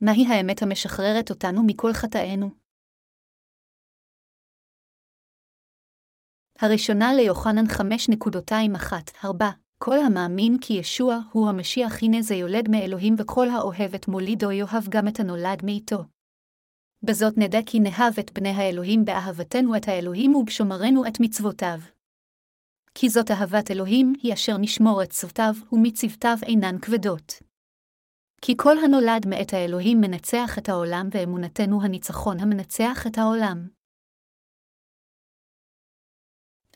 מהי האמת המשחררת אותנו מכל חטאינו? הראשונה ליוחנן 5.21-4 כל המאמין כי ישוע הוא המשיח הנה זה יולד מאלוהים וכל האוהב את מולידו יאהב גם את הנולד מאיתו. בזאת נדע כי נאהב את בני האלוהים באהבתנו את האלוהים ובשומרנו את מצוותיו. כי זאת אהבת אלוהים היא אשר נשמור את צוותיו, ומצוותיו אינן כבדות. כי כל הנולד מאת האלוהים מנצח את העולם, ואמונתנו הניצחון המנצח את העולם.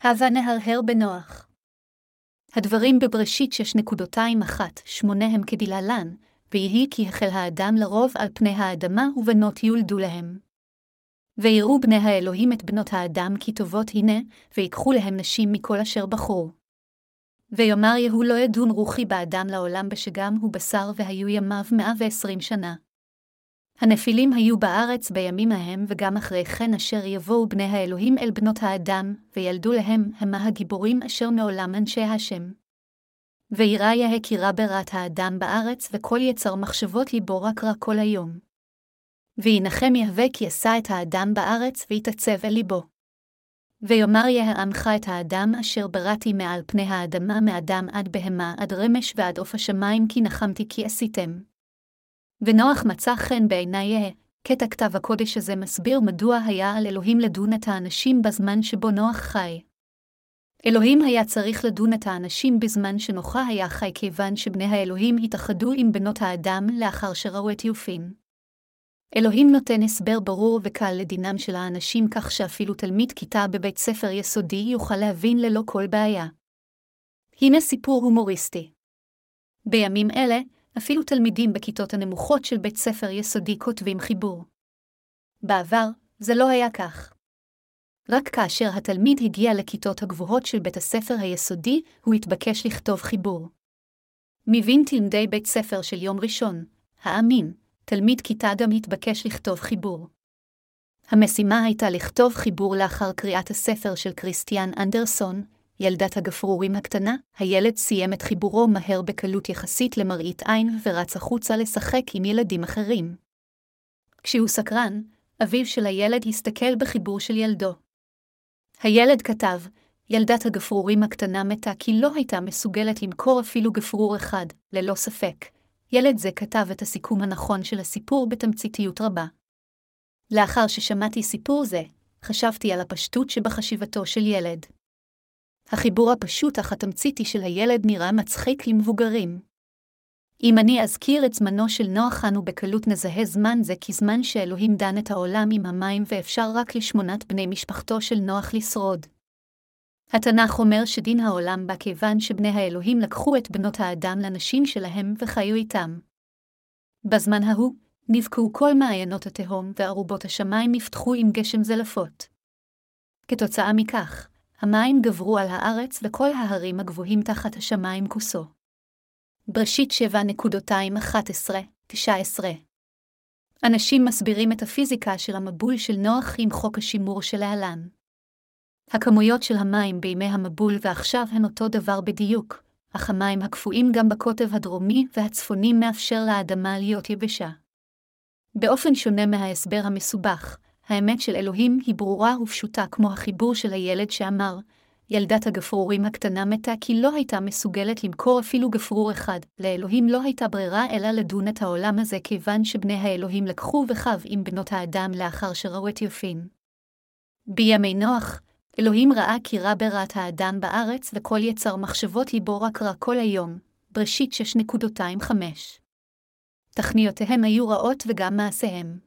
הווה נהרהר בנוח. הדברים בבראשית שש נקודותיים אחת, שמונה הם כדלהלן, ויהי כי החל האדם לרוב על פני האדמה, ובנות יולדו להם. ויראו בני האלוהים את בנות האדם כי טובות הנה, ויקחו להם נשים מכל אשר בחרו. ויאמר יהוא לא ידון רוחי באדם לעולם בשגם הוא בשר והיו ימיו מאה ועשרים שנה. הנפילים היו בארץ בימים ההם, וגם אחרי כן אשר יבואו בני האלוהים אל בנות האדם, וילדו להם, המה הגיבורים אשר מעולם אנשי השם. וירא יהא כי רע ברעת האדם בארץ, וכל יצר מחשבות ליבו רק רע כל היום. וינחם יהווה כי עשה את האדם בארץ, ויתעצב אל ליבו. ויאמר יהא עמך את האדם אשר בראתי מעל פני האדמה מאדם עד בהמה עד רמש ועד עוף השמיים כי נחמתי כי עשיתם. ונוח מצא חן בעיני יהא, קטע כתב הקודש הזה מסביר מדוע היה על אלוהים לדון את האנשים בזמן שבו נוח חי. אלוהים היה צריך לדון את האנשים בזמן שנוחה היה חי כיוון שבני האלוהים התאחדו עם בנות האדם לאחר שראו את יופין. אלוהים נותן הסבר ברור וקל לדינם של האנשים כך שאפילו תלמיד כיתה בבית ספר יסודי יוכל להבין ללא כל בעיה. הנה סיפור הומוריסטי. בימים אלה, אפילו תלמידים בכיתות הנמוכות של בית ספר יסודי כותבים חיבור. בעבר, זה לא היה כך. רק כאשר התלמיד הגיע לכיתות הגבוהות של בית הספר היסודי, הוא התבקש לכתוב חיבור. מבין תלמדי בית ספר של יום ראשון, האמין, תלמיד כיתה גם התבקש לכתוב חיבור. המשימה הייתה לכתוב חיבור לאחר קריאת הספר של כריסטיאן אנדרסון, ילדת הגפרורים הקטנה, הילד סיים את חיבורו מהר בקלות יחסית למראית עין ורץ החוצה לשחק עם ילדים אחרים. כשהוא סקרן, אביו של הילד הסתכל בחיבור של ילדו. הילד כתב, ילדת הגפרורים הקטנה מתה כי לא הייתה מסוגלת למכור אפילו גפרור אחד, ללא ספק. ילד זה כתב את הסיכום הנכון של הסיפור בתמציתיות רבה. לאחר ששמעתי סיפור זה, חשבתי על הפשטות שבחשיבתו של ילד. החיבור הפשוט אך התמציתי של הילד נראה מצחיק למבוגרים. אם אני אזכיר את זמנו של נוח, אנו בקלות נזהה זמן זה כזמן שאלוהים דן את העולם עם המים ואפשר רק לשמונת בני משפחתו של נוח לשרוד. התנ"ך אומר שדין העולם בא כיוון שבני האלוהים לקחו את בנות האדם לנשים שלהם וחיו איתם. בזמן ההוא, נבקעו כל מעיינות התהום וארובות השמיים נפתחו עם גשם זלפות. כתוצאה מכך, המים גברו על הארץ וכל ההרים הגבוהים תחת השמיים כוסו. בראשית 7.211-19 אנשים מסבירים את הפיזיקה של המבול של נוח עם חוק השימור שלהלן. הכמויות של המים בימי המבול ועכשיו הן אותו דבר בדיוק, אך המים הקפואים גם בקוטב הדרומי והצפוני מאפשר לאדמה להיות יבשה. באופן שונה מההסבר המסובך, האמת של אלוהים היא ברורה ופשוטה כמו החיבור של הילד שאמר, ילדת הגפרורים הקטנה מתה כי לא הייתה מסוגלת למכור אפילו גפרור אחד, לאלוהים לא הייתה ברירה אלא לדון את העולם הזה כיוון שבני האלוהים לקחו וחב עם בנות האדם לאחר שראו את יופין. בימי נוח, אלוהים ראה כי רע ברעת האדם בארץ וכל יצר מחשבות ליבו רק רע כל היום, בראשית 6.25. תכניותיהם היו רעות וגם מעשיהם.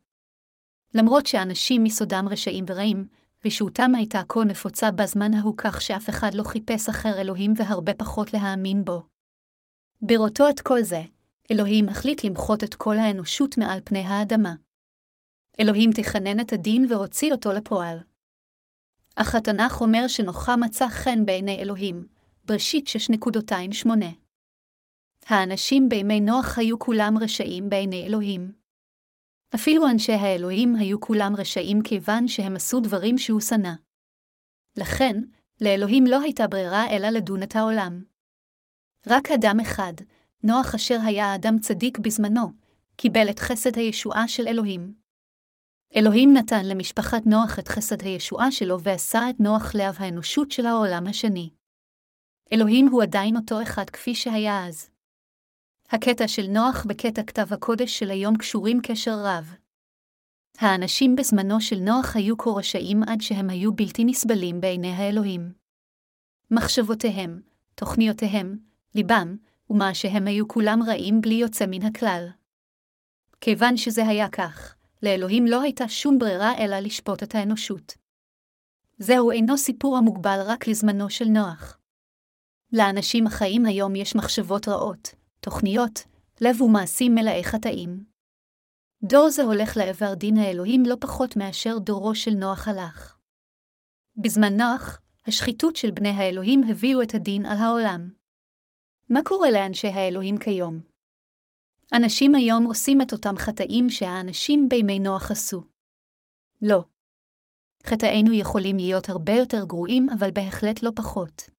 למרות שאנשים מסודם רשעים ורעים, ושהותם הייתה כה נפוצה בזמן ההוא כך שאף אחד לא חיפש אחר אלוהים והרבה פחות להאמין בו. בראותו את כל זה, אלוהים החליט למחות את כל האנושות מעל פני האדמה. אלוהים תכנן את הדין והוציא אותו לפועל. אך התנ"ך אומר שנוחה מצא חן בעיני אלוהים, בראשית 6.28. האנשים בימי נוח היו כולם רשעים בעיני אלוהים. אפילו אנשי האלוהים היו כולם רשעים כיוון שהם עשו דברים שהוא שנא. לכן, לאלוהים לא הייתה ברירה אלא לדון את העולם. רק אדם אחד, נוח אשר היה אדם צדיק בזמנו, קיבל את חסד הישועה של אלוהים. אלוהים נתן למשפחת נוח את חסד הישועה שלו ועשה את נוח לאב האנושות של העולם השני. אלוהים הוא עדיין אותו אחד כפי שהיה אז. הקטע של נוח בקטע כתב הקודש של היום קשורים קשר רב. האנשים בזמנו של נוח היו כה רשעים עד שהם היו בלתי נסבלים בעיני האלוהים. מחשבותיהם, תוכניותיהם, ליבם, ומה שהם היו כולם רעים בלי יוצא מן הכלל. כיוון שזה היה כך, לאלוהים לא הייתה שום ברירה אלא לשפוט את האנושות. זהו אינו סיפור המוגבל רק לזמנו של נוח. לאנשים החיים היום יש מחשבות רעות, תוכניות, לב ומעשים מלאי חטאים. דור זה הולך לעבר דין האלוהים לא פחות מאשר דורו של נוח הלך. בזמן נוח, השחיתות של בני האלוהים הביאו את הדין על העולם. מה קורה לאנשי האלוהים כיום? אנשים היום עושים את אותם חטאים שהאנשים בימי נוח עשו. לא. חטאינו יכולים להיות הרבה יותר גרועים, אבל בהחלט לא פחות.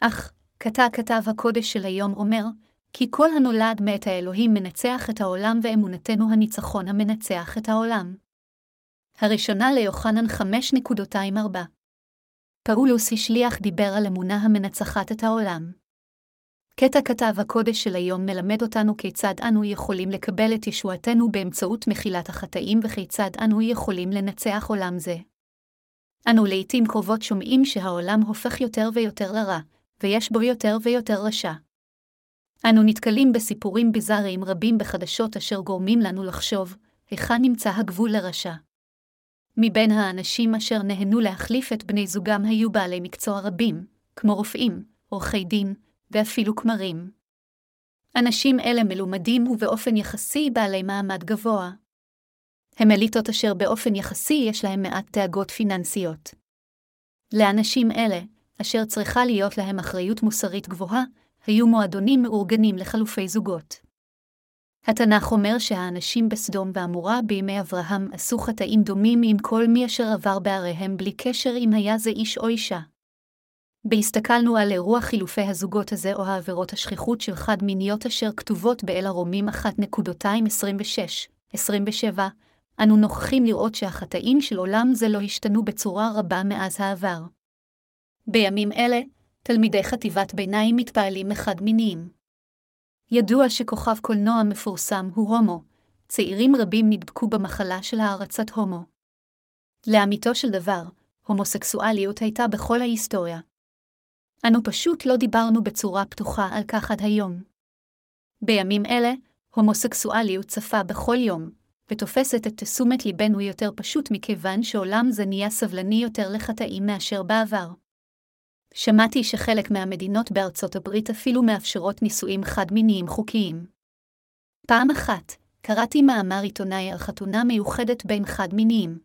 אך, קטע כתב הקודש של היום אומר, כי כל הנולד מאת האלוהים מנצח את העולם ואמונתנו הניצחון המנצח את העולם. הראשונה ליוחנן 5.24 פאולוס השליח דיבר על אמונה המנצחת את העולם. קטע כתב הקודש של היום מלמד אותנו כיצד אנו יכולים לקבל את ישועתנו באמצעות מחילת החטאים וכיצד אנו יכולים לנצח עולם זה. אנו לעתים קרובות שומעים שהעולם הופך יותר ויותר לרע, ויש בו יותר ויותר רשע. אנו נתקלים בסיפורים ביזאריים רבים בחדשות אשר גורמים לנו לחשוב, היכן נמצא הגבול לרשע. מבין האנשים אשר נהנו להחליף את בני זוגם היו בעלי מקצוע רבים, כמו רופאים, עורכי דין, ואפילו כמרים. אנשים אלה מלומדים ובאופן יחסי בעלי מעמד גבוה. הם אליטות אשר באופן יחסי יש להם מעט דאגות פיננסיות. לאנשים אלה, אשר צריכה להיות להם אחריות מוסרית גבוהה, היו מועדונים מאורגנים לחלופי זוגות. התנ"ך אומר שהאנשים בסדום ועמורה בימי אברהם עשו חטאים דומים עם כל מי אשר עבר בעריהם בלי קשר אם היה זה איש או אישה. בהסתכלנו על אירוע חילופי הזוגות הזה או העבירות השכיחות של חד-מיניות אשר כתובות באל הרומים 1.226-27, אנו נוכחים לראות שהחטאים של עולם זה לא השתנו בצורה רבה מאז העבר. בימים אלה, תלמידי חטיבת ביניים מתפעלים מחד-מיניים. ידוע שכוכב קולנוע מפורסם הוא הומו, צעירים רבים נדבקו במחלה של הערצת הומו. לאמיתו של דבר, הומוסקסואליות הייתה בכל ההיסטוריה. אנו פשוט לא דיברנו בצורה פתוחה על כך עד היום. בימים אלה, הומוסקסואליות צפה בכל יום, ותופסת את תשומת ליבנו יותר פשוט מכיוון שעולם זה נהיה סבלני יותר לחטאים מאשר בעבר. שמעתי שחלק מהמדינות בארצות הברית אפילו מאפשרות נישואים חד-מיניים חוקיים. פעם אחת, קראתי מאמר עיתונאי על חתונה מיוחדת בין חד-מיניים.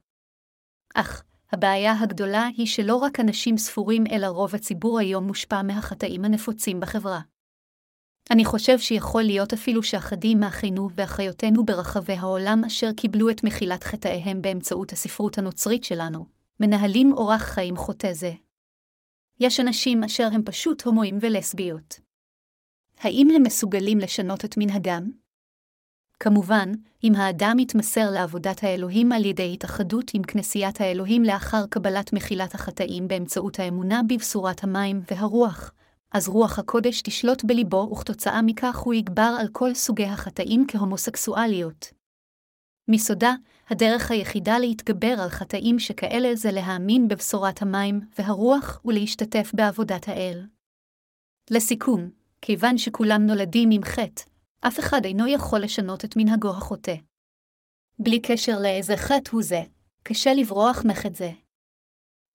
אך, הבעיה הגדולה היא שלא רק אנשים ספורים אלא רוב הציבור היום מושפע מהחטאים הנפוצים בחברה. אני חושב שיכול להיות אפילו שאחדים מאחינו ואחיותינו ברחבי העולם אשר קיבלו את מחילת חטאיהם באמצעות הספרות הנוצרית שלנו, מנהלים אורח חיים חוטא זה. יש אנשים אשר הם פשוט הומואים ולסביות. האם הם מסוגלים לשנות את מנהגם? כמובן, אם האדם יתמסר לעבודת האלוהים על ידי התאחדות עם כנסיית האלוהים לאחר קבלת מחילת החטאים באמצעות האמונה בבשורת המים והרוח, אז רוח הקודש תשלוט בליבו וכתוצאה מכך הוא יגבר על כל סוגי החטאים כהומוסקסואליות. מסודה, הדרך היחידה להתגבר על חטאים שכאלה זה להאמין בבשורת המים והרוח ולהשתתף בעבודת האל. לסיכום, כיוון שכולם נולדים עם חטא, אף אחד אינו יכול לשנות את מנהגו החוטא. בלי קשר לאיזה חטא הוא זה, קשה לברוח מחטא.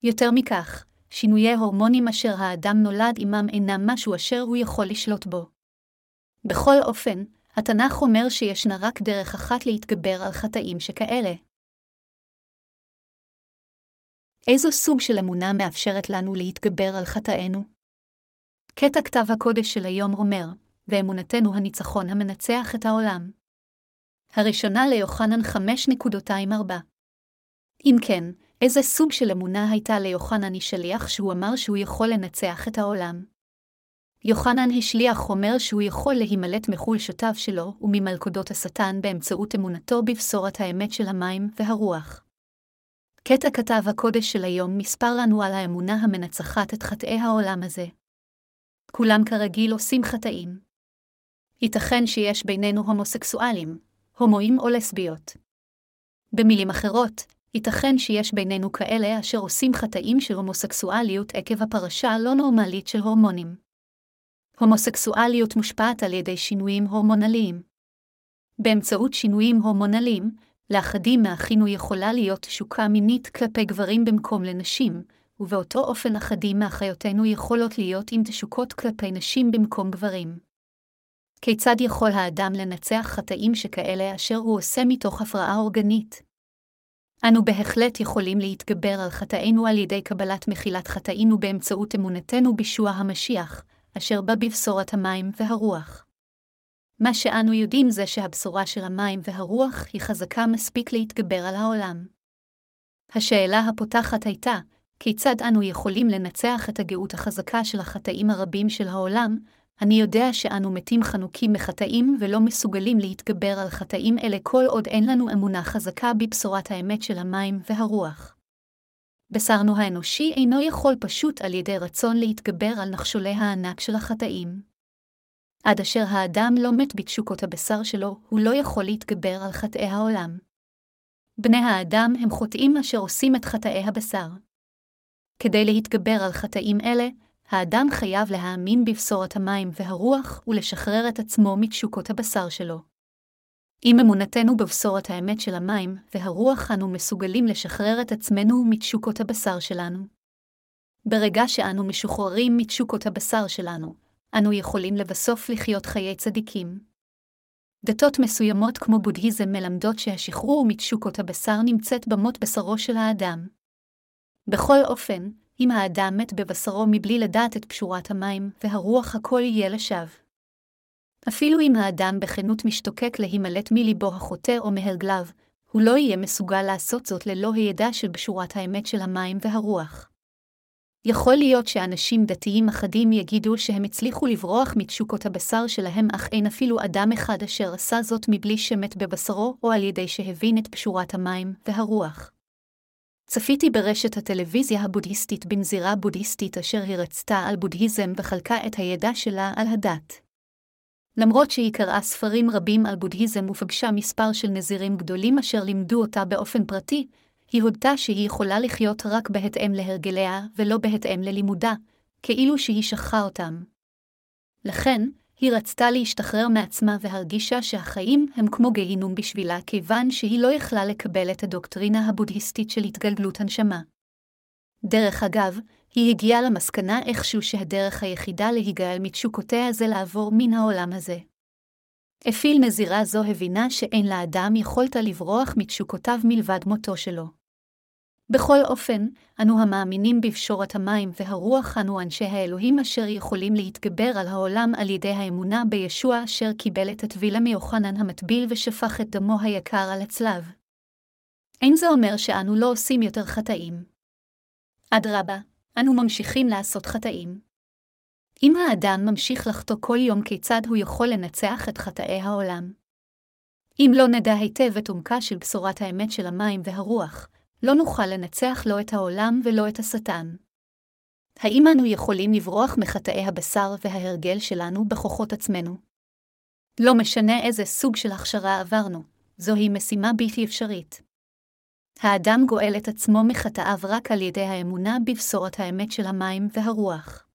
יותר מכך, שינויי הורמונים אשר האדם נולד עמם אינם משהו אשר הוא יכול לשלוט בו. בכל אופן, התנ"ך אומר שישנה רק דרך אחת להתגבר על חטאים שכאלה. איזו סוג של אמונה מאפשרת לנו להתגבר על חטאינו? קטע כתב הקודש של היום אומר, ואמונתנו הניצחון המנצח את העולם. הראשונה ליוחנן 5.24 אם כן, איזה סוג של אמונה הייתה ליוחנן שליח שהוא אמר שהוא יכול לנצח את העולם? יוחנן השליח אומר שהוא יכול להימלט מחולשותיו שלו וממלכודות השטן באמצעות אמונתו בבשורת האמת של המים והרוח. קטע כתב הקודש של היום מספר לנו על האמונה המנצחת את חטאי העולם הזה. כולם כרגיל עושים חטאים. ייתכן שיש בינינו הומוסקסואלים, הומואים או לסביות. במילים אחרות, ייתכן שיש בינינו כאלה אשר עושים חטאים של הומוסקסואליות עקב הפרשה הלא נורמלית של הורמונים. הומוסקסואליות מושפעת על ידי שינויים הורמונליים. באמצעות שינויים הורמונליים, לאחדים מאחינו יכולה להיות תשוקה מינית כלפי גברים במקום לנשים, ובאותו אופן אחדים מאחיותינו יכולות להיות עם תשוקות כלפי נשים במקום גברים. כיצד יכול האדם לנצח חטאים שכאלה אשר הוא עושה מתוך הפרעה אורגנית? אנו בהחלט יכולים להתגבר על חטאינו על ידי קבלת מחילת חטאינו באמצעות אמונתנו בישוע המשיח, אשר בא בבשורת המים והרוח. מה שאנו יודעים זה שהבשורה של המים והרוח היא חזקה מספיק להתגבר על העולם. השאלה הפותחת הייתה, כיצד אנו יכולים לנצח את הגאות החזקה של החטאים הרבים של העולם, אני יודע שאנו מתים חנוקים מחטאים ולא מסוגלים להתגבר על חטאים אלה כל עוד אין לנו אמונה חזקה בבשורת האמת של המים והרוח. בשרנו האנושי אינו יכול פשוט על ידי רצון להתגבר על נחשולי הענק של החטאים. עד אשר האדם לא מת בתשוקות הבשר שלו, הוא לא יכול להתגבר על חטאי העולם. בני האדם הם חוטאים אשר עושים את חטאי הבשר. כדי להתגבר על חטאים אלה, האדם חייב להאמין בבשורת המים והרוח ולשחרר את עצמו מתשוקות הבשר שלו. עם אמונתנו בבשורת האמת של המים והרוח אנו מסוגלים לשחרר את עצמנו מתשוקות הבשר שלנו. ברגע שאנו משוחררים מתשוקות הבשר שלנו, אנו יכולים לבסוף לחיות חיי צדיקים. דתות מסוימות כמו בודהיזם מלמדות שהשחרור מתשוקות הבשר נמצאת במות בשרו של האדם. בכל אופן, אם האדם מת בבשרו מבלי לדעת את פשורת המים, והרוח הכל יהיה לשווא. אפילו אם האדם בכנות משתוקק להימלט מליבו החוטא או מהרגליו, הוא לא יהיה מסוגל לעשות זאת ללא הידע של בשורת האמת של המים והרוח. יכול להיות שאנשים דתיים אחדים יגידו שהם הצליחו לברוח מתשוקות הבשר שלהם, אך אין אפילו אדם אחד אשר עשה זאת מבלי שמת בבשרו או על ידי שהבין את פשורת המים והרוח. צפיתי ברשת הטלוויזיה הבודהיסטית בנזירה בודהיסטית אשר היא רצתה על בודהיזם וחלקה את הידע שלה על הדת. למרות שהיא קראה ספרים רבים על בודהיזם ופגשה מספר של נזירים גדולים אשר לימדו אותה באופן פרטי, היא הודתה שהיא יכולה לחיות רק בהתאם להרגליה ולא בהתאם ללימודה, כאילו שהיא שכחה אותם. לכן, היא רצתה להשתחרר מעצמה והרגישה שהחיים הם כמו גיהינום בשבילה, כיוון שהיא לא יכלה לקבל את הדוקטרינה הבודהיסטית של התגלגלות הנשמה. דרך אגב, היא הגיעה למסקנה איכשהו שהדרך היחידה להיגאל מתשוקותיה זה לעבור מן העולם הזה. אפיל נזירה זו הבינה שאין לאדם יכולת לברוח מתשוקותיו מלבד מותו שלו. בכל אופן, אנו המאמינים בפשורת המים והרוח אנו אנשי האלוהים אשר יכולים להתגבר על העולם על ידי האמונה בישוע אשר קיבל את הטבילה מיוחנן המטביל ושפך את דמו היקר על הצלב. אין זה אומר שאנו לא עושים יותר חטאים. אדרבה, אנו ממשיכים לעשות חטאים. אם האדם ממשיך לחטוא כל יום כיצד הוא יכול לנצח את חטאי העולם? אם לא נדע היטב את עומקה של בשורת האמת של המים והרוח, לא נוכל לנצח לא את העולם ולא את השטן. האם אנו יכולים לברוח מחטאי הבשר וההרגל שלנו בכוחות עצמנו? לא משנה איזה סוג של הכשרה עברנו, זוהי משימה בלתי אפשרית. האדם גואל את עצמו מחטאיו רק על ידי האמונה בבשורת האמת של המים והרוח.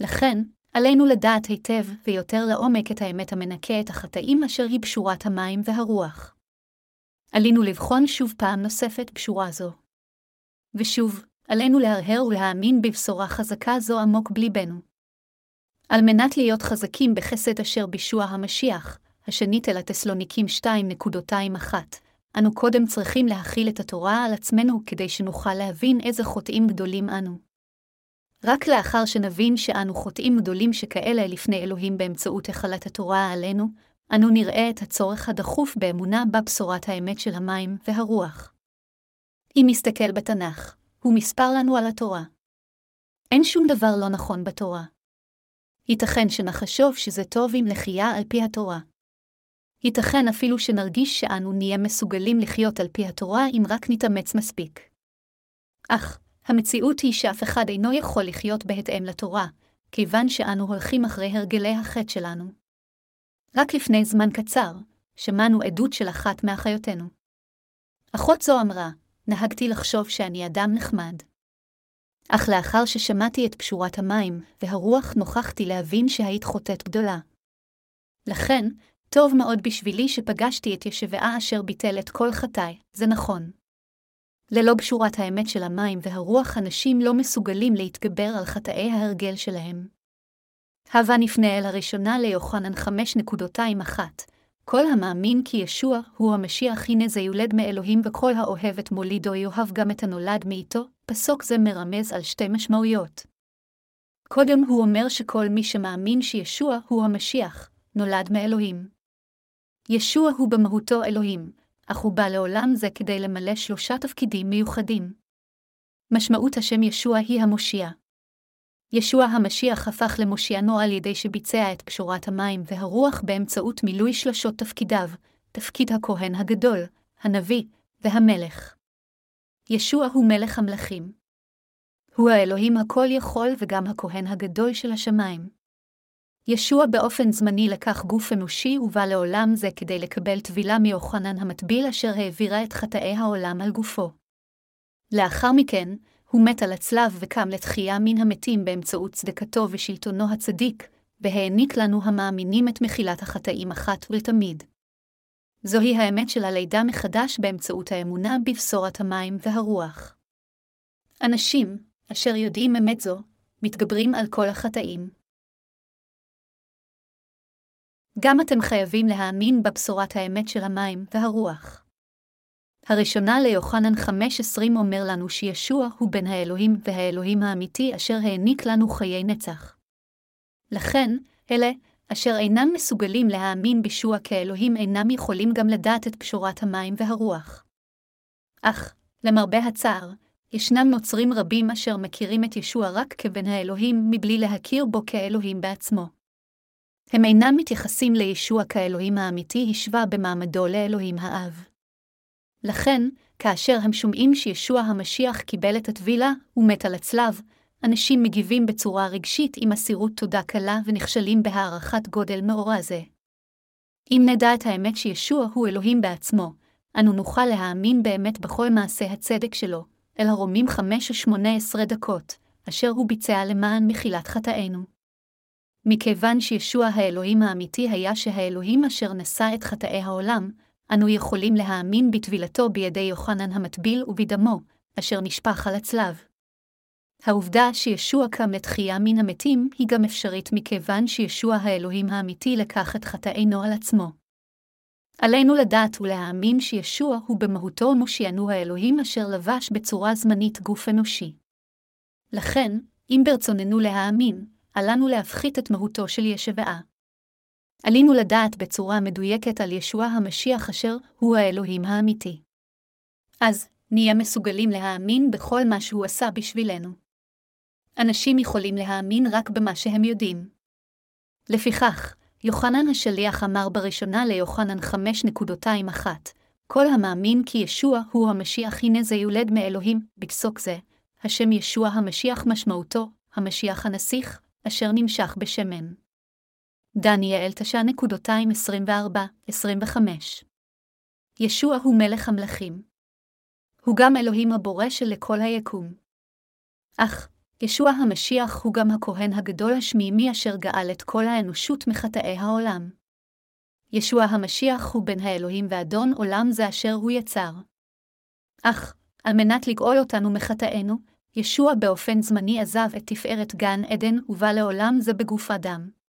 לכן, עלינו לדעת היטב ויותר לעומק את האמת המנקה את החטאים אשר היא בשורת המים והרוח. עלינו לבחון שוב פעם נוספת בשורה זו. ושוב, עלינו להרהר ולהאמין בבשורה חזקה זו עמוק בליבנו. על מנת להיות חזקים בחסד אשר בישוע המשיח, השנית אל התסלוניקים 2.21, אנו קודם צריכים להכיל את התורה על עצמנו כדי שנוכל להבין איזה חוטאים גדולים אנו. רק לאחר שנבין שאנו חוטאים גדולים שכאלה לפני אלוהים באמצעות החלת התורה עלינו, אנו נראה את הצורך הדחוף באמונה בבשורת האמת של המים והרוח. אם נסתכל בתנ"ך, הוא מספר לנו על התורה. אין שום דבר לא נכון בתורה. ייתכן שנחשוב שזה טוב אם לחייה על פי התורה. ייתכן אפילו שנרגיש שאנו נהיה מסוגלים לחיות על פי התורה אם רק נתאמץ מספיק. אך, המציאות היא שאף אחד אינו יכול לחיות בהתאם לתורה, כיוון שאנו הולכים אחרי הרגלי החטא שלנו. רק לפני זמן קצר, שמענו עדות של אחת מאחיותינו. אחות זו אמרה, נהגתי לחשוב שאני אדם נחמד. אך לאחר ששמעתי את פשורת המים והרוח נוכחתי להבין שהיית חוטאת גדולה. לכן, טוב מאוד בשבילי שפגשתי את ישבעה אשר ביטל את כל חטאי, זה נכון. ללא בשורת האמת של המים והרוח אנשים לא מסוגלים להתגבר על חטאי ההרגל שלהם. הווה נפנה אל הראשונה ליוחנן 5.21 כל המאמין כי ישוע הוא המשיח הנה זה יולד מאלוהים וכל האוהב את מולידו יאהב גם את הנולד מאיתו, פסוק זה מרמז על שתי משמעויות. קודם הוא אומר שכל מי שמאמין שישוע הוא המשיח, נולד מאלוהים. ישוע הוא במהותו אלוהים, אך הוא בא לעולם זה כדי למלא שלושה תפקידים מיוחדים. משמעות השם ישוע היא המושיע. ישוע המשיח הפך למושיענו על ידי שביצע את פשורת המים והרוח באמצעות מילוי שלושות תפקידיו, תפקיד הכהן הגדול, הנביא והמלך. ישוע הוא מלך המלכים. הוא האלוהים הכל יכול וגם הכהן הגדול של השמיים. ישוע באופן זמני לקח גוף אנושי ובא לעולם זה כדי לקבל טבילה מיוחנן המטביל אשר העבירה את חטאי העולם על גופו. לאחר מכן, הוא מת על הצלב וקם לתחייה מן המתים באמצעות צדקתו ושלטונו הצדיק, והעניק לנו המאמינים את מחילת החטאים אחת ולתמיד. זוהי האמת של הלידה מחדש באמצעות האמונה בבשורת המים והרוח. אנשים, אשר יודעים אמת זו, מתגברים על כל החטאים. גם אתם חייבים להאמין בבשורת האמת של המים והרוח. הראשונה ליוחנן 5.20 אומר לנו שישוע הוא בן האלוהים והאלוהים האמיתי אשר העניק לנו חיי נצח. לכן, אלה, אשר אינם מסוגלים להאמין בישוע כאלוהים אינם יכולים גם לדעת את פשורת המים והרוח. אך, למרבה הצער, ישנם נוצרים רבים אשר מכירים את ישוע רק כבן האלוהים מבלי להכיר בו כאלוהים בעצמו. הם אינם מתייחסים לישוע כאלוהים האמיתי השווה במעמדו לאלוהים האב. לכן, כאשר הם שומעים שישוע המשיח קיבל את הטבילה ומת על הצלב, אנשים מגיבים בצורה רגשית עם אסירות תודה קלה ונכשלים בהערכת גודל מאורע זה. אם נדע את האמת שישוע הוא אלוהים בעצמו, אנו נוכל להאמין באמת בכל מעשה הצדק שלו, אל הרומים חמש ושמונה עשרה דקות, אשר הוא ביצע למען מחילת חטאינו. מכיוון שישוע האלוהים האמיתי היה שהאלוהים אשר נשא את חטאי העולם, אנו יכולים להאמין בטבילתו בידי יוחנן המטביל ובדמו, אשר נשפך על הצלב. העובדה שישוע קם לתחייה מן המתים היא גם אפשרית מכיוון שישוע האלוהים האמיתי לקח את חטאינו על עצמו. עלינו לדעת ולהאמין שישוע הוא במהותו מושיענו האלוהים אשר לבש בצורה זמנית גוף אנושי. לכן, אם ברצוננו להאמין, עלינו להפחית את מהותו של ישבעה. עלינו לדעת בצורה מדויקת על ישוע המשיח אשר הוא האלוהים האמיתי. אז, נהיה מסוגלים להאמין בכל מה שהוא עשה בשבילנו. אנשים יכולים להאמין רק במה שהם יודעים. לפיכך, יוחנן השליח אמר בראשונה ליוחנן 5.21, כל המאמין כי ישוע הוא המשיח הנה זה יולד מאלוהים, בפסוק זה, השם ישוע המשיח משמעותו, המשיח הנסיך, אשר נמשך בשמן. דניאל 9.24-25 ישוע הוא מלך המלכים. הוא גם אלוהים הבורא של לכל היקום. אך, ישוע המשיח הוא גם הכהן הגדול השמימי אשר גאל את כל האנושות מחטאי העולם. ישוע המשיח הוא בן האלוהים ואדון עולם זה אשר הוא יצר. אך, על מנת לגאול אותנו מחטאינו, ישוע באופן זמני עזב את תפארת גן עדן ובא לעולם זה בגוף אדם.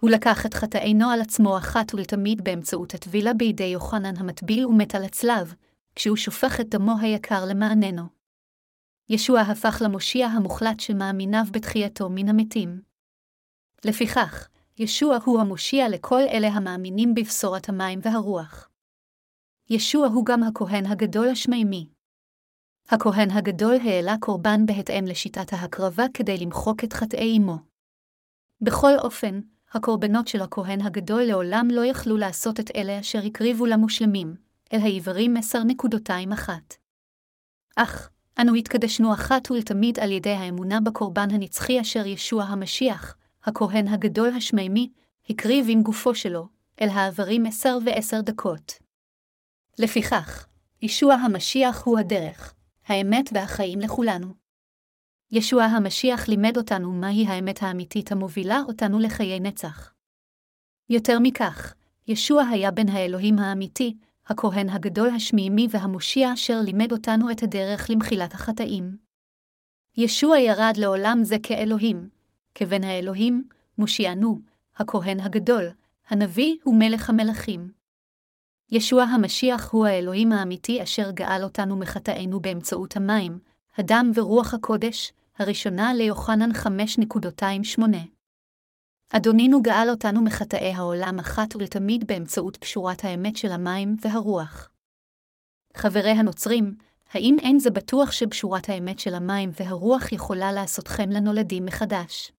הוא לקח את חטאינו על עצמו אחת ולתמיד באמצעות הטבילה בידי יוחנן המטביל ומת על הצלב, כשהוא שופך את דמו היקר למעננו. ישוע הפך למושיע המוחלט של מאמיניו בתחייתו מן המתים. לפיכך, ישוע הוא המושיע לכל אלה המאמינים בבשורת המים והרוח. ישוע הוא גם הכהן הגדול השמימי. הכהן הגדול העלה קורבן בהתאם לשיטת ההקרבה כדי למחוק את חטאי אמו. בכל אופן, הקורבנות של הכהן הגדול לעולם לא יכלו לעשות את אלה אשר הקריבו למושלמים, אל העברים אחת. אך, אנו התקדשנו אחת ולתמיד על ידי האמונה בקורבן הנצחי אשר ישוע המשיח, הכהן הגדול השמימי, הקריב עם גופו שלו, אל העברים עשר ועשר דקות. לפיכך, ישוע המשיח הוא הדרך, האמת והחיים לכולנו. ישוע המשיח לימד אותנו מהי האמת האמיתית המובילה אותנו לחיי נצח. יותר מכך, ישוע היה בן האלוהים האמיתי, הכהן הגדול השמימי והמושיע אשר לימד אותנו את הדרך למחילת החטאים. ישוע ירד לעולם זה כאלוהים, כבן האלוהים, מושיענו, הכהן הגדול, הנביא ומלך המלכים. ישוע המשיח הוא האלוהים האמיתי אשר גאל אותנו מחטאינו באמצעות המים, הדם ורוח הקודש, הראשונה ליוחנן 5.28. אדונינו גאל אותנו מחטאי העולם אחת ולתמיד באמצעות פשורת האמת של המים והרוח. חברי הנוצרים, האם אין זה בטוח שבשורת האמת של המים והרוח יכולה לעשותכם לנולדים מחדש?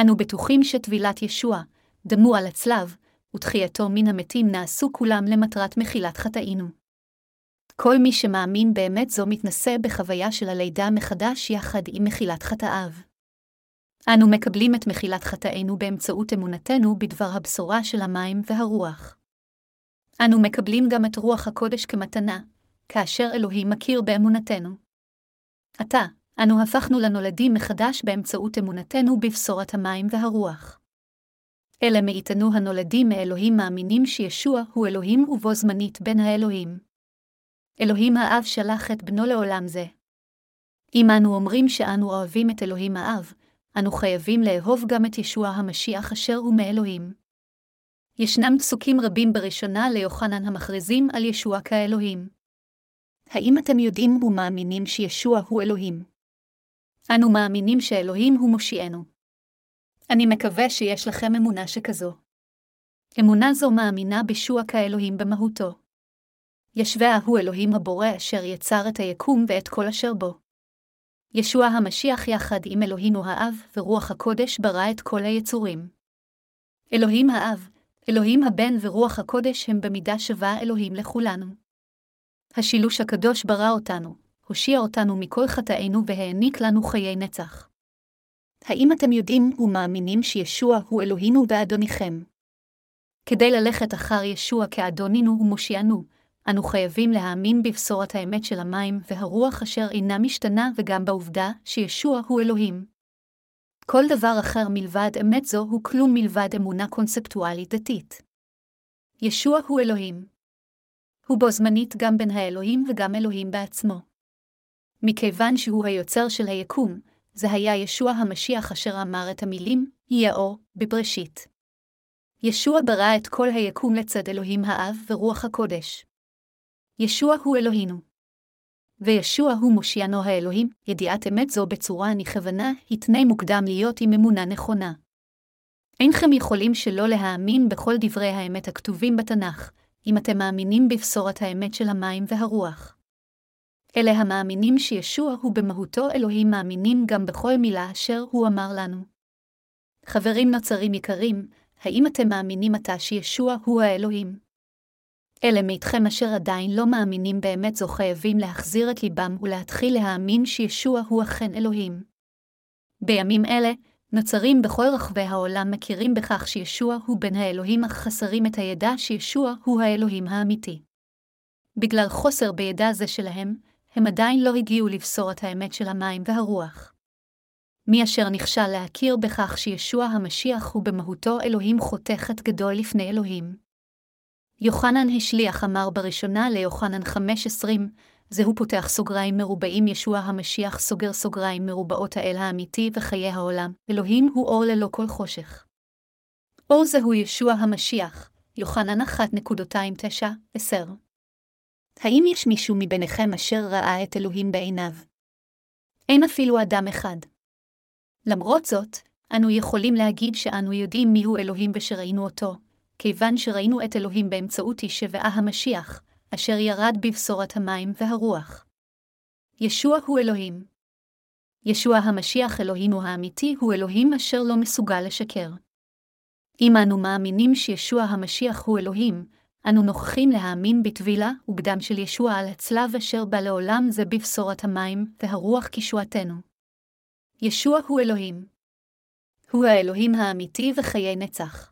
אנו בטוחים שטבילת ישוע, דמו על הצלב, ותחייתו מן המתים נעשו כולם למטרת מחילת חטאינו. כל מי שמאמין באמת זו מתנשא בחוויה של הלידה מחדש יחד עם מחילת חטאיו. אנו מקבלים את מחילת חטאינו באמצעות אמונתנו בדבר הבשורה של המים והרוח. אנו מקבלים גם את רוח הקודש כמתנה, כאשר אלוהים מכיר באמונתנו. עתה, אנו הפכנו לנולדים מחדש באמצעות אמונתנו בבשורת המים והרוח. אלה מאיתנו הנולדים מאלוהים מאמינים שישוע הוא אלוהים ובו זמנית בן האלוהים. אלוהים האב שלח את בנו לעולם זה. אם אנו אומרים שאנו אוהבים את אלוהים האב, אנו חייבים לאהוב גם את ישוע המשיח אשר הוא מאלוהים. ישנם פסוקים רבים בראשונה ליוחנן המכריזים על ישוע כאלוהים. האם אתם יודעים ומאמינים שישוע הוא אלוהים? אנו מאמינים שאלוהים הוא מושיענו. אני מקווה שיש לכם אמונה שכזו. אמונה זו מאמינה בישוע כאלוהים במהותו. ישווה הוא אלוהים הבורא אשר יצר את היקום ואת כל אשר בו. ישוע המשיח יחד עם אלוהינו האב ורוח הקודש ברא את כל היצורים. אלוהים האב, אלוהים הבן ורוח הקודש הם במידה שווה אלוהים לכולנו. השילוש הקדוש ברא אותנו, הושיע אותנו מכל חטאינו והעניק לנו חיי נצח. האם אתם יודעים ומאמינים שישוע הוא אלוהינו ואדוניכם? כדי ללכת אחר ישוע כאדונינו ומושיענו, אנו חייבים להאמין בבשורת האמת של המים והרוח אשר אינה משתנה וגם בעובדה שישוע הוא אלוהים. כל דבר אחר מלבד אמת זו הוא כלום מלבד אמונה קונספטואלית דתית. ישוע הוא אלוהים. הוא בו זמנית גם בין האלוהים וגם אלוהים בעצמו. מכיוון שהוא היוצר של היקום, זה היה ישוע המשיח אשר אמר את המילים, יהיה אור, בבראשית. ישוע ברא את כל היקום לצד אלוהים האב ורוח הקודש. ישוע הוא אלוהינו. וישוע הוא מושיענו האלוהים, ידיעת אמת זו בצורה נכוונה, היא תנאי מוקדם להיות עם אמונה נכונה. אינכם יכולים שלא להאמין בכל דברי האמת הכתובים בתנ"ך, אם אתם מאמינים בבשורת האמת של המים והרוח. אלה המאמינים שישוע הוא במהותו אלוהים מאמינים גם בכל מילה אשר הוא אמר לנו. חברים נוצרים יקרים, האם אתם מאמינים עתה שישוע הוא האלוהים? אלה מאיתכם אשר עדיין לא מאמינים באמת זו חייבים להחזיר את ליבם ולהתחיל להאמין שישוע הוא אכן אלוהים. בימים אלה, נוצרים בכל רחבי העולם מכירים בכך שישוע הוא בן האלוהים, אך חסרים את הידע שישוע הוא האלוהים האמיתי. בגלל חוסר בידע זה שלהם, הם עדיין לא הגיעו לבשורת האמת של המים והרוח. מי אשר נכשל להכיר בכך שישוע המשיח הוא במהותו אלוהים חותכת גדול לפני אלוהים. יוחנן השליח אמר בראשונה ליוחנן 5.20, זהו פותח סוגריים מרובעים ישוע המשיח סוגר סוגריים מרובעות האל האמיתי וחיי העולם, אלוהים הוא אור ללא כל חושך. אור זהו ישוע המשיח, יוחנן 1.29-10. האם יש מישהו מביניכם אשר ראה את אלוהים בעיניו? אין אפילו אדם אחד. למרות זאת, אנו יכולים להגיד שאנו יודעים מיהו אלוהים ושראינו אותו, כיוון שראינו את אלוהים באמצעות ישבעה המשיח, אשר ירד בבשורת המים והרוח. ישוע הוא אלוהים. ישוע המשיח אלוהינו האמיתי הוא אלוהים אשר לא מסוגל לשקר. אם אנו מאמינים שישוע המשיח הוא אלוהים, אנו נוכחים להאמין בטבילה ובדם של ישוע על הצלב אשר בא לעולם זה בבשורת המים והרוח כישועתנו. ישוע הוא אלוהים. הוא האלוהים האמיתי וחיי נצח.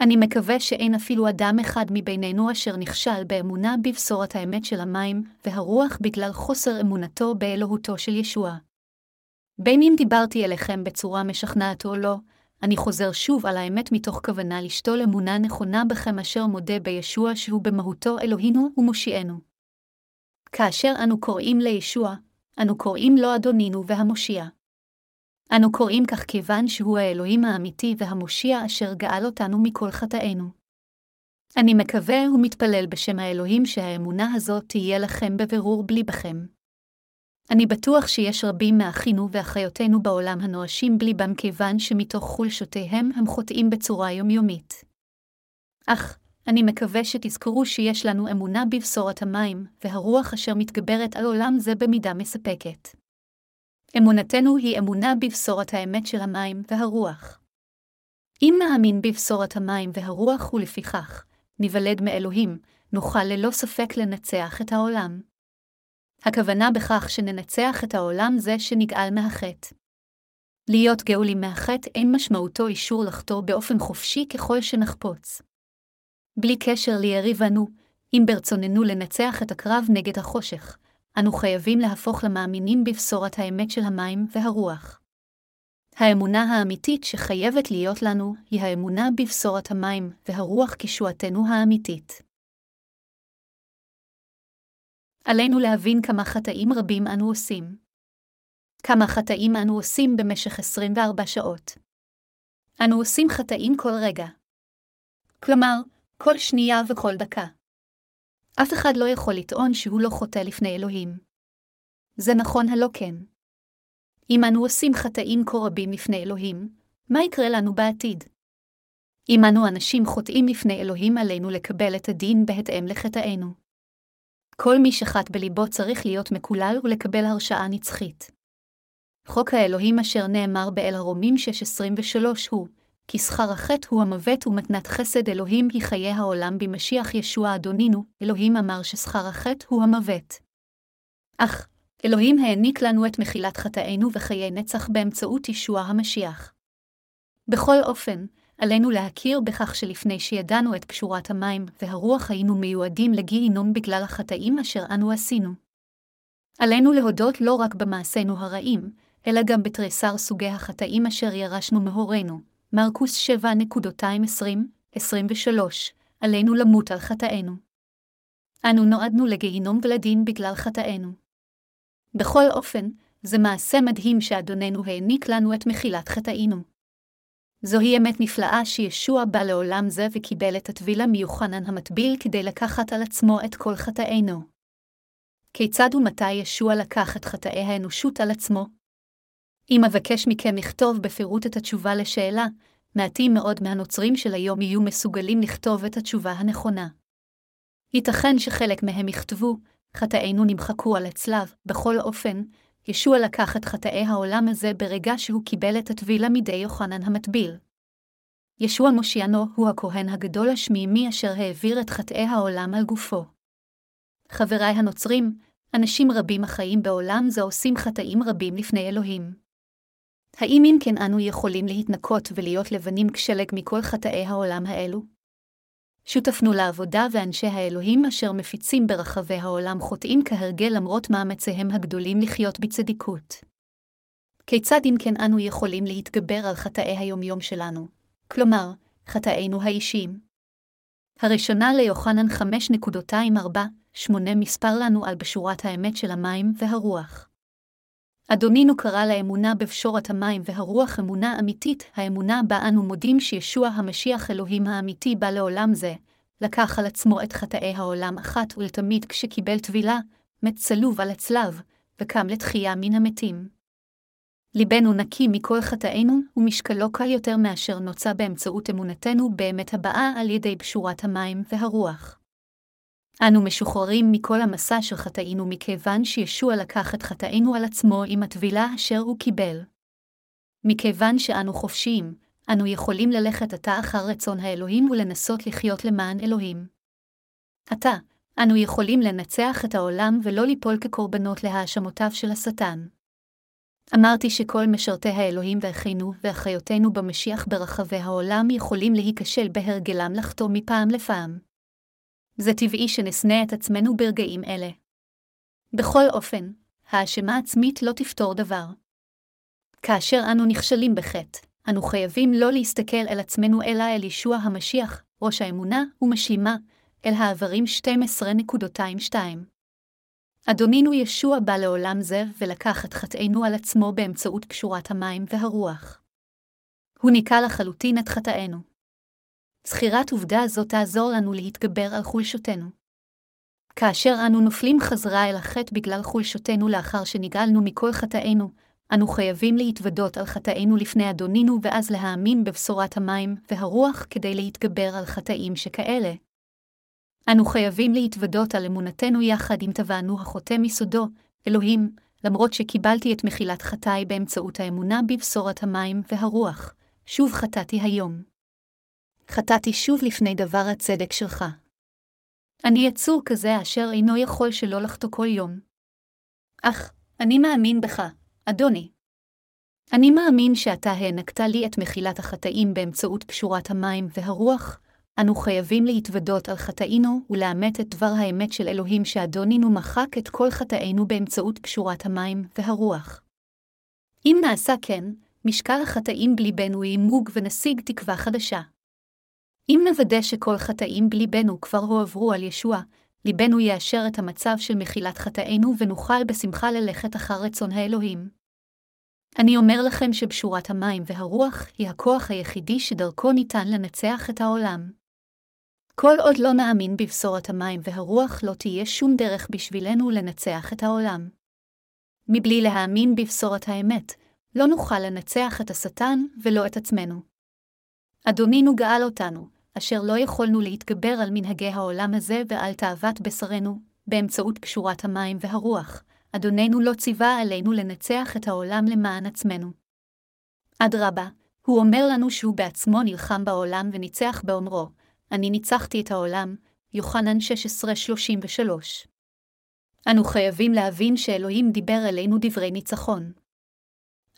אני מקווה שאין אפילו אדם אחד מבינינו אשר נכשל באמונה בבשורת האמת של המים והרוח בגלל חוסר אמונתו באלוהותו של ישוע. בין אם דיברתי אליכם בצורה משכנעת או לא, אני חוזר שוב על האמת מתוך כוונה לשתול אמונה נכונה בכם אשר מודה בישוע שהוא במהותו אלוהינו ומושיענו. כאשר אנו קוראים לישוע, אנו קוראים לו אדונינו והמושיע. אנו קוראים כך כיוון שהוא האלוהים האמיתי והמושיע אשר גאל אותנו מכל חטאינו. אני מקווה ומתפלל בשם האלוהים שהאמונה הזאת תהיה לכם בבירור בליבכם. אני בטוח שיש רבים מאחינו ואחיותינו בעולם הנואשים בליבם כיוון שמתוך חולשותיהם הם חוטאים בצורה יומיומית. אך, אני מקווה שתזכרו שיש לנו אמונה בבשורת המים, והרוח אשר מתגברת על עולם זה במידה מספקת. אמונתנו היא אמונה בבשורת האמת של המים והרוח. אם נאמין בבשורת המים והרוח ולפיכך, ניוולד מאלוהים, נוכל ללא ספק לנצח את העולם. הכוונה בכך שננצח את העולם זה שנגאל מהחטא. להיות גאולים מהחטא אין משמעותו אישור לחתור באופן חופשי ככל שנחפוץ. בלי קשר ליריבנו, אם ברצוננו לנצח את הקרב נגד החושך, אנו חייבים להפוך למאמינים בבשורת האמת של המים והרוח. האמונה האמיתית שחייבת להיות לנו היא האמונה בבשורת המים והרוח כישועתנו האמיתית. עלינו להבין כמה חטאים רבים אנו עושים. כמה חטאים אנו עושים במשך 24 שעות. אנו עושים חטאים כל רגע. כלומר, כל שנייה וכל דקה. אף אחד לא יכול לטעון שהוא לא חוטא לפני אלוהים. זה נכון הלא כן. אם אנו עושים חטאים כה רבים לפני אלוהים, מה יקרה לנו בעתיד? אם אנו אנשים חוטאים לפני אלוהים עלינו לקבל את הדין בהתאם לחטאינו. כל מי שחט בליבו צריך להיות מקולל ולקבל הרשעה נצחית. חוק האלוהים אשר נאמר באל הרומים 6.23 הוא, כי שכר החטא הוא המוות ומתנת חסד אלוהים היא חיי העולם במשיח ישוע אדונינו, אלוהים אמר ששכר החטא הוא המוות. אך, אלוהים העניק לנו את מחילת חטאינו וחיי נצח באמצעות ישוע המשיח. בכל אופן, עלינו להכיר בכך שלפני שידענו את קשורת המים והרוח היינו מיועדים לגיהינום בגלל החטאים אשר אנו עשינו. עלינו להודות לא רק במעשינו הרעים, אלא גם בתריסר סוגי החטאים אשר ירשנו מהורינו, מרקוס 7.20-23, עלינו למות על חטאינו. אנו נועדנו לגיהינום ולדין בגלל חטאינו. בכל אופן, זה מעשה מדהים שאדוננו העניק לנו את מחילת חטאינו. זוהי אמת נפלאה שישוע בא לעולם זה וקיבל את הטבילה מיוחנן המטביל כדי לקחת על עצמו את כל חטאינו. כיצד ומתי ישוע לקח את חטאי האנושות על עצמו? אם אבקש מכם לכתוב בפירוט את התשובה לשאלה, מעטים מאוד מהנוצרים של היום יהיו מסוגלים לכתוב את התשובה הנכונה. ייתכן שחלק מהם יכתבו, חטאינו נמחקו על הצלב, בכל אופן, ישוע לקח את חטאי העולם הזה ברגע שהוא קיבל את הטבילה מידי יוחנן המטביל. ישוע מושיענו הוא הכהן הגדול השמימי אשר העביר את חטאי העולם על גופו. חבריי הנוצרים, אנשים רבים החיים בעולם זה עושים חטאים רבים לפני אלוהים. האם אם כן אנו יכולים להתנקות ולהיות לבנים כשלג מכל חטאי העולם האלו? שותפנו לעבודה ואנשי האלוהים אשר מפיצים ברחבי העולם חוטאים כהרגל למרות מאמציהם הגדולים לחיות בצדיקות. כיצד אם כן אנו יכולים להתגבר על חטאי היומיום שלנו, כלומר, חטאינו האישיים? הראשונה ליוחנן 5.24, מספר לנו על בשורת האמת של המים והרוח. אדונינו קרא לאמונה בפשורת המים והרוח אמונה אמיתית, האמונה בה אנו מודים שישוע המשיח אלוהים האמיתי בא לעולם זה, לקח על עצמו את חטאי העולם אחת ולתמיד כשקיבל טבילה, מת צלוב על הצלב, וקם לתחייה מן המתים. ליבנו נקי מכל חטאינו, ומשקלו קל יותר מאשר נוצא באמצעות אמונתנו באמת הבאה על ידי בשורת המים והרוח. אנו משוחררים מכל המסע של חטאינו מכיוון שישוע לקח את חטאינו על עצמו עם הטבילה אשר הוא קיבל. מכיוון שאנו חופשיים, אנו יכולים ללכת עתה אחר רצון האלוהים ולנסות לחיות למען אלוהים. עתה, אנו יכולים לנצח את העולם ולא ליפול כקורבנות להאשמותיו של השטן. אמרתי שכל משרתי האלוהים ואחינו ואחיותינו במשיח ברחבי העולם יכולים להיכשל בהרגלם לחטוא מפעם לפעם. זה טבעי שנשנא את עצמנו ברגעים אלה. בכל אופן, האשמה עצמית לא תפתור דבר. כאשר אנו נכשלים בחטא, אנו חייבים לא להסתכל אל עצמנו אלא אל ישוע המשיח, ראש האמונה ומשלימה, אל העברים 12.22. אדונינו ישוע בא לעולם זה ולקח את חטאינו על עצמו באמצעות קשורת המים והרוח. הוא ניקה לחלוטין את חטאינו. זכירת עובדה זו תעזור לנו להתגבר על חולשותנו. כאשר אנו נופלים חזרה אל החטא בגלל חולשותנו לאחר שנגאלנו מכל חטאינו, אנו חייבים להתוודות על חטאינו לפני אדונינו ואז להאמין בבשורת המים והרוח כדי להתגבר על חטאים שכאלה. אנו חייבים להתוודות על אמונתנו יחד עם טבענו החוטא מסודו, אלוהים, למרות שקיבלתי את מחילת חטאי באמצעות האמונה בבשורת המים והרוח, שוב חטאתי היום. חטאתי שוב לפני דבר הצדק שלך. אני יצור כזה אשר אינו יכול שלא לחטוא כל יום. אך, אני מאמין בך, אדוני. אני מאמין שאתה הענקת לי את מחילת החטאים באמצעות קשורת המים והרוח, אנו חייבים להתוודות על חטאינו ולאמת את דבר האמת של אלוהים שאדונינו מחק את כל חטאינו באמצעות קשורת המים והרוח. אם נעשה כן, משקל החטאים בליבנו ימוג ונשיג תקווה חדשה. אם נוודא שכל חטאים בליבנו כבר הועברו על ישוע, ליבנו יאשר את המצב של מחילת חטאינו ונוכל בשמחה ללכת אחר רצון האלוהים. אני אומר לכם שבשורת המים והרוח היא הכוח היחידי שדרכו ניתן לנצח את העולם. כל עוד לא נאמין בבשורת המים והרוח, לא תהיה שום דרך בשבילנו לנצח את העולם. מבלי להאמין בבשורת האמת, לא נוכל לנצח את השטן ולא את עצמנו. אדונינו גאל אותנו, אשר לא יכולנו להתגבר על מנהגי העולם הזה ועל תאוות בשרנו, באמצעות קשורת המים והרוח. אדוננו לא ציווה עלינו לנצח את העולם למען עצמנו. אדרבה, הוא אומר לנו שהוא בעצמו נלחם בעולם וניצח באומרו, אני ניצחתי את העולם, יוחנן 16:33. אנו חייבים להבין שאלוהים דיבר אלינו דברי ניצחון.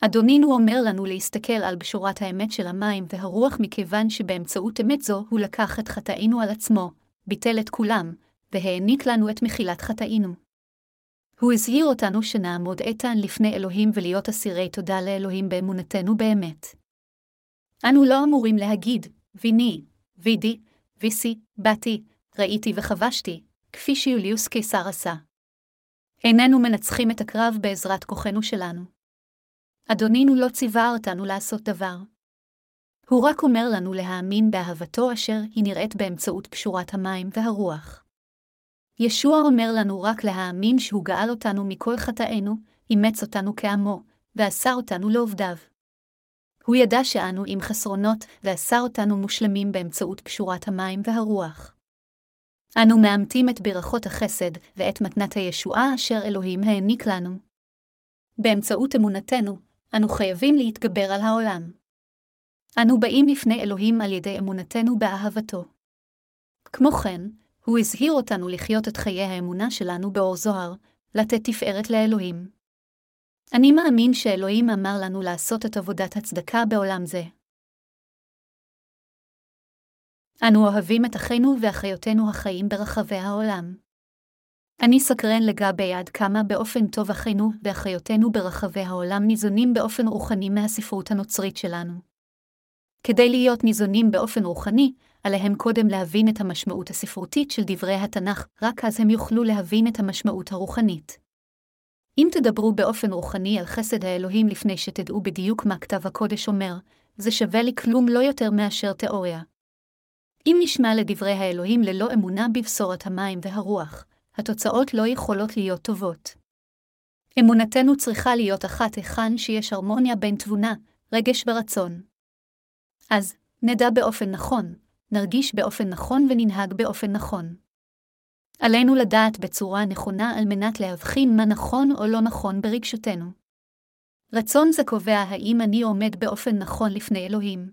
אדונינו אומר לנו להסתכל על בשורת האמת של המים והרוח מכיוון שבאמצעות אמת זו הוא לקח את חטאינו על עצמו, ביטל את כולם, והעניק לנו את מחילת חטאינו. הוא הזהיר אותנו שנעמוד איתן לפני אלוהים ולהיות אסירי תודה לאלוהים באמונתנו באמת. אנו לא אמורים להגיד, ויני, וידי, ויסי, באתי, ראיתי וחבשתי, כפי שיוליוס קיסר עשה. איננו מנצחים את הקרב בעזרת כוחנו שלנו. אדונינו לא ציווה אותנו לעשות דבר. הוא רק אומר לנו להאמין באהבתו אשר היא נראית באמצעות קשורת המים והרוח. ישוע אומר לנו רק להאמין שהוא גאל אותנו מכל חטאינו, אימץ אותנו כעמו, ועשה אותנו לעובדיו. הוא ידע שאנו עם חסרונות, ועשה אותנו מושלמים באמצעות קשורת המים והרוח. אנו מאמתים את ברכות החסד ואת מתנת הישועה אשר אלוהים העניק לנו. באמצעות אמונתנו, אנו חייבים להתגבר על העולם. אנו באים לפני אלוהים על ידי אמונתנו באהבתו. כמו כן, הוא הזהיר אותנו לחיות את חיי האמונה שלנו באור זוהר, לתת תפארת לאלוהים. אני מאמין שאלוהים אמר לנו לעשות את עבודת הצדקה בעולם זה. אנו אוהבים את אחינו ואחיותינו החיים ברחבי העולם. אני סקרן לגבי עד כמה באופן טוב אחינו ואחיותינו ברחבי העולם ניזונים באופן רוחני מהספרות הנוצרית שלנו. כדי להיות ניזונים באופן רוחני, עליהם קודם להבין את המשמעות הספרותית של דברי התנ"ך, רק אז הם יוכלו להבין את המשמעות הרוחנית. אם תדברו באופן רוחני על חסד האלוהים לפני שתדעו בדיוק מה כתב הקודש אומר, זה שווה לי כלום לא יותר מאשר תיאוריה. אם נשמע לדברי האלוהים ללא אמונה בבשורת המים והרוח, התוצאות לא יכולות להיות טובות. אמונתנו צריכה להיות אחת היכן שיש הרמוניה בין תבונה, רגש ורצון. אז, נדע באופן נכון, נרגיש באופן נכון וננהג באופן נכון. עלינו לדעת בצורה נכונה על מנת להבחין מה נכון או לא נכון ברגשותינו. רצון זה קובע האם אני עומד באופן נכון לפני אלוהים.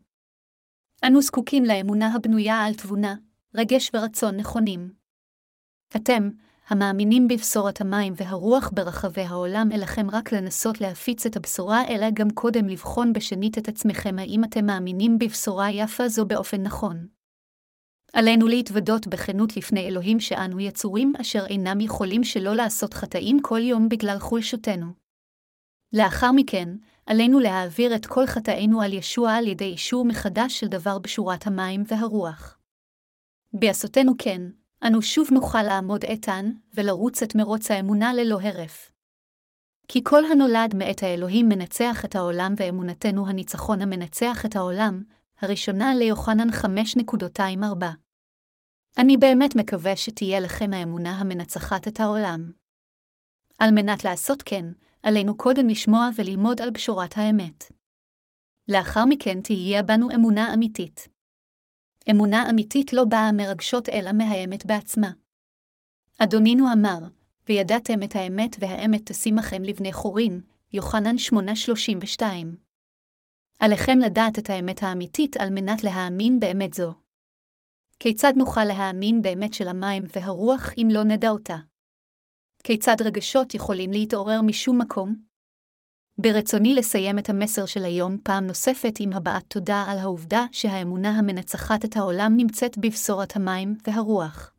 אנו זקוקים לאמונה הבנויה על תבונה, רגש ורצון נכונים. אתם, המאמינים בבשורת המים והרוח ברחבי העולם אליכם רק לנסות להפיץ את הבשורה, אלא גם קודם לבחון בשנית את עצמכם האם אתם מאמינים בבשורה יפה זו באופן נכון. עלינו להתוודות בכנות לפני אלוהים שאנו יצורים אשר אינם יכולים שלא לעשות חטאים כל יום בגלל חולשותנו. לאחר מכן, עלינו להעביר את כל חטאינו על ישוע על ידי אישור מחדש של דבר בשורת המים והרוח. בעשותנו כן, אנו שוב נוכל לעמוד איתן, ולרוץ את מרוץ האמונה ללא הרף. כי כל הנולד מאת האלוהים מנצח את העולם ואמונתנו הניצחון המנצח את העולם, הראשונה ליוחנן 5.24. אני באמת מקווה שתהיה לכם האמונה המנצחת את העולם. על מנת לעשות כן, עלינו קודם לשמוע וללמוד על בשורת האמת. לאחר מכן תהיה בנו אמונה אמיתית. אמונה אמיתית לא באה מרגשות אלא מהאמת בעצמה. אדונינו אמר, וידעתם את האמת והאמת תשימכם לבני חורין, יוחנן 8:32. עליכם לדעת את האמת האמיתית על מנת להאמין באמת זו. כיצד נוכל להאמין באמת של המים והרוח אם לא נדע אותה? כיצד רגשות יכולים להתעורר משום מקום? ברצוני לסיים את המסר של היום פעם נוספת עם הבעת תודה על העובדה שהאמונה המנצחת את העולם נמצאת בבשורת המים והרוח.